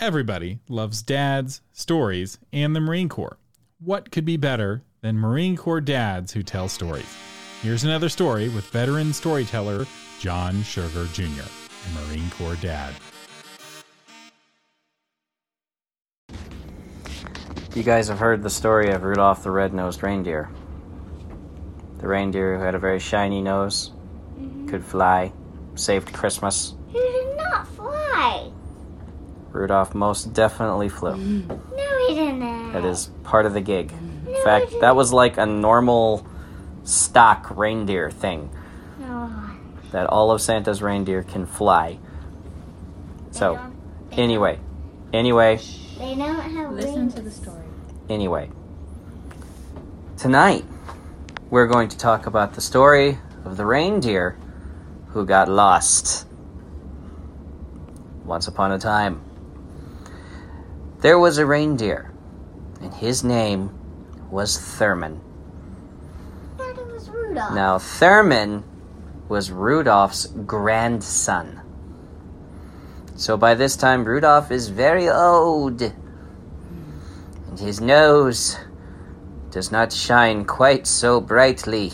Everybody loves dads, stories, and the Marine Corps. What could be better than Marine Corps dads who tell stories? Here's another story with veteran storyteller John Sugar Jr., a Marine Corps dad. You guys have heard the story of Rudolph the Red-Nosed Reindeer. The reindeer who had a very shiny nose, mm-hmm. could fly, saved Christmas. He did not fly. Rudolph most definitely flew. No, he didn't. That is part of the gig. No, In fact, that was like a normal stock reindeer thing No. that all of Santa's reindeer can fly. They So, don't- they anyway, anyway, don't- They don't have Listen wings. to the story. anyway. Tonight, we're going to talk about the story of the reindeer who got lost. Once upon a time, there was a reindeer, and his name was Thurman. I thought it was Rudolph. Now, Thurman was Rudolph's grandson. So by this time, Rudolph is very old. And his nose does not shine quite so brightly.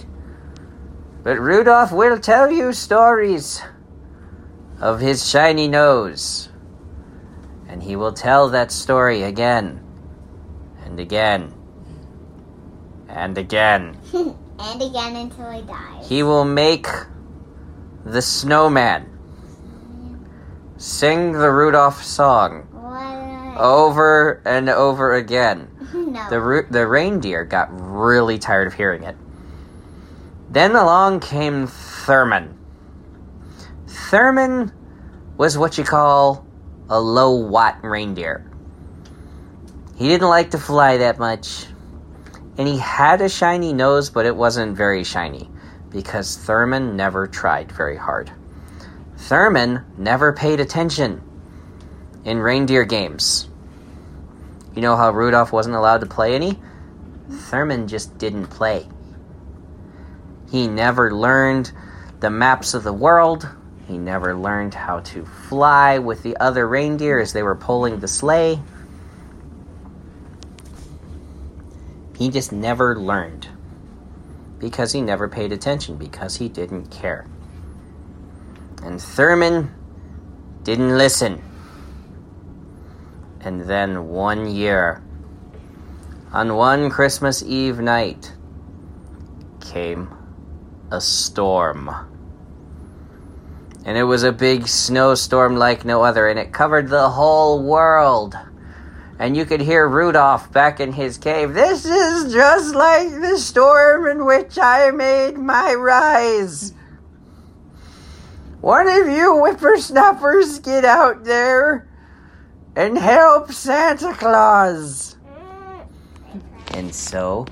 But Rudolph will tell you stories of his shiny nose. And he will tell that story again and again and again. and again until he dies. He will make the snowman sing the Rudolph song What? over and over again. no. The ru- the reindeer got really tired of hearing it. Then along came Thurman. Thurman was what you call a low watt reindeer. He didn't like to fly that much. And he had a shiny nose, but it wasn't very shiny because Thurman never tried very hard. Thurman never paid attention in reindeer games. You know how Rudolph wasn't allowed to play any? Thurman just didn't play. He never learned the maps of the world. He never learned how to fly with the other reindeer as they were pulling the sleigh. He just never learned because he never paid attention, because he didn't care. And Thurman didn't listen. And then one year, on one Christmas Eve night, came a storm. And it was a big snowstorm like no other, and it covered the whole world. And you could hear Rudolph back in his cave. This is just like the storm in which I made my rise. One of you whippersnappers get out there and help Santa Claus. And so,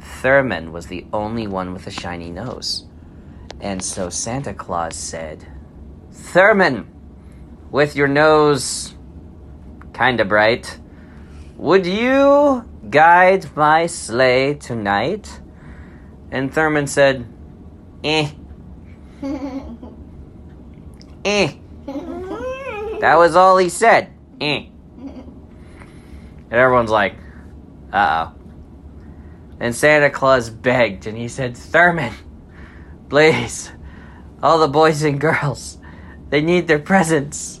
Thurman was the only one with a shiny nose. And so Santa Claus said, Thurman, with your nose kinda bright, would you guide my sleigh tonight? And Thurman said, Eh, eh. That was all he said. Eh. And everyone's like, uh oh. And Santa Claus begged and he said, Thurman, please, all the boys and girls, they need their presents.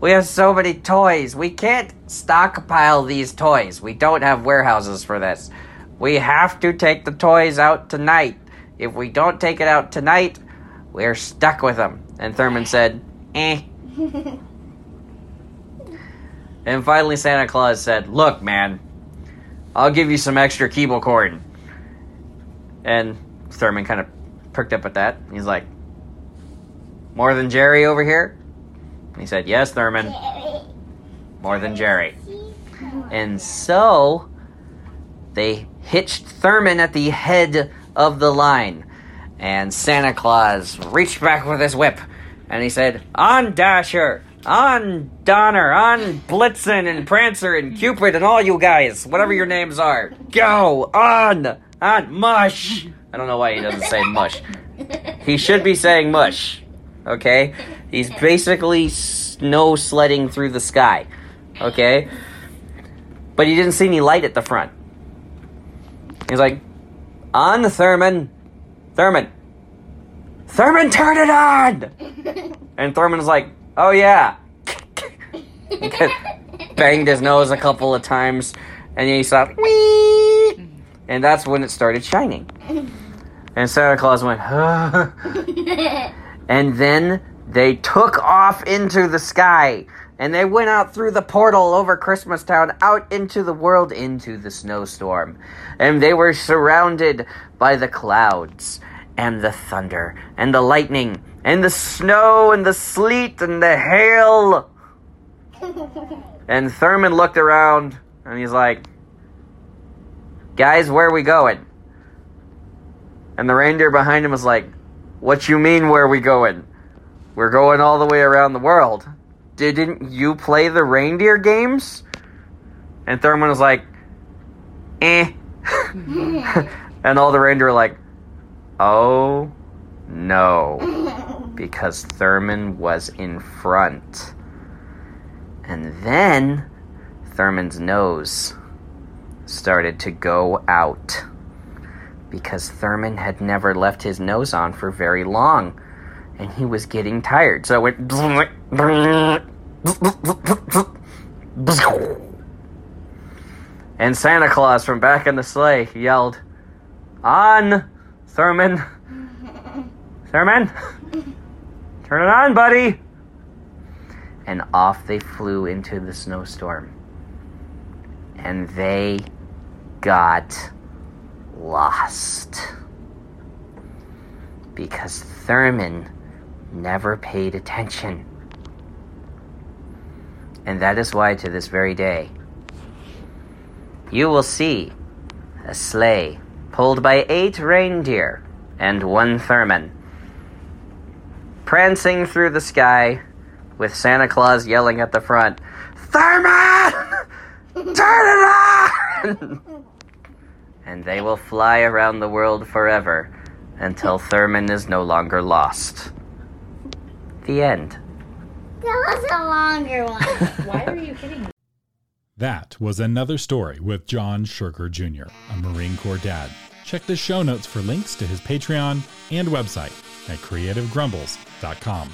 We have so many toys. We can't stockpile these toys. We don't have warehouses for this. We have to take the toys out tonight. If we don't take it out tonight, we're stuck with them. And Thurman said, eh. And finally, Santa Claus said, Look, man, I'll give you some extra keyble cord. And Thurman kind of perked up at that. He's like, More than Jerry over here? And he said, Yes, Thurman, more than Jerry. And so they hitched Thurman at the head of the line. And Santa Claus reached back with his whip and he said, On Dasher, on Donner, on Blitzen and Prancer and Cupid and all you guys, whatever your names are, go on, on Mush. I don't know why he doesn't say Mush. He should be saying Mush, okay? He's basically snow sledding through the sky. Okay? But he didn't see any light at the front. He's like, On, Thurman. Thurman. Thurman, turn it on! And Thurman's like, Oh, yeah. Banged his nose a couple of times, and then he Whee! And that's when it started shining. And Santa Claus went, "Huh." and then they took off into the sky and they went out through the portal over Christmas Town out into the world into the snowstorm and they were surrounded by the clouds and the thunder and the lightning and the snow and the sleet and the hail and Thurman looked around and he's like guys where are we going and the reindeer behind him was like what you mean where are we going we're going all the way around the world. Didn't you play the reindeer games? And Thurman was like, eh. and all the reindeer were like, oh no. Because Thurman was in front. And then Thurman's nose started to go out. Because Thurman had never left his nose on for very long and he was getting tired. So it went. And Santa Claus from back in the sleigh yelled, On, Thurman! Thurman! Turn it on, buddy! And off they flew into the snowstorm. And they got lost. Because Thurman never paid attention. And that is why, to this very day, you will see a sleigh pulled by eight reindeer and one Thurman, prancing through the sky with Santa Claus yelling at the front, Thurman! Turn it on! and they will fly around the world forever until Thurman is no longer lost. The end. That was a longer one. Why are you kidding me? That was another story with John Sugar Jr., a Marine Corps dad. Check the show notes for links to his Patreon and website at creativegrumbles.com.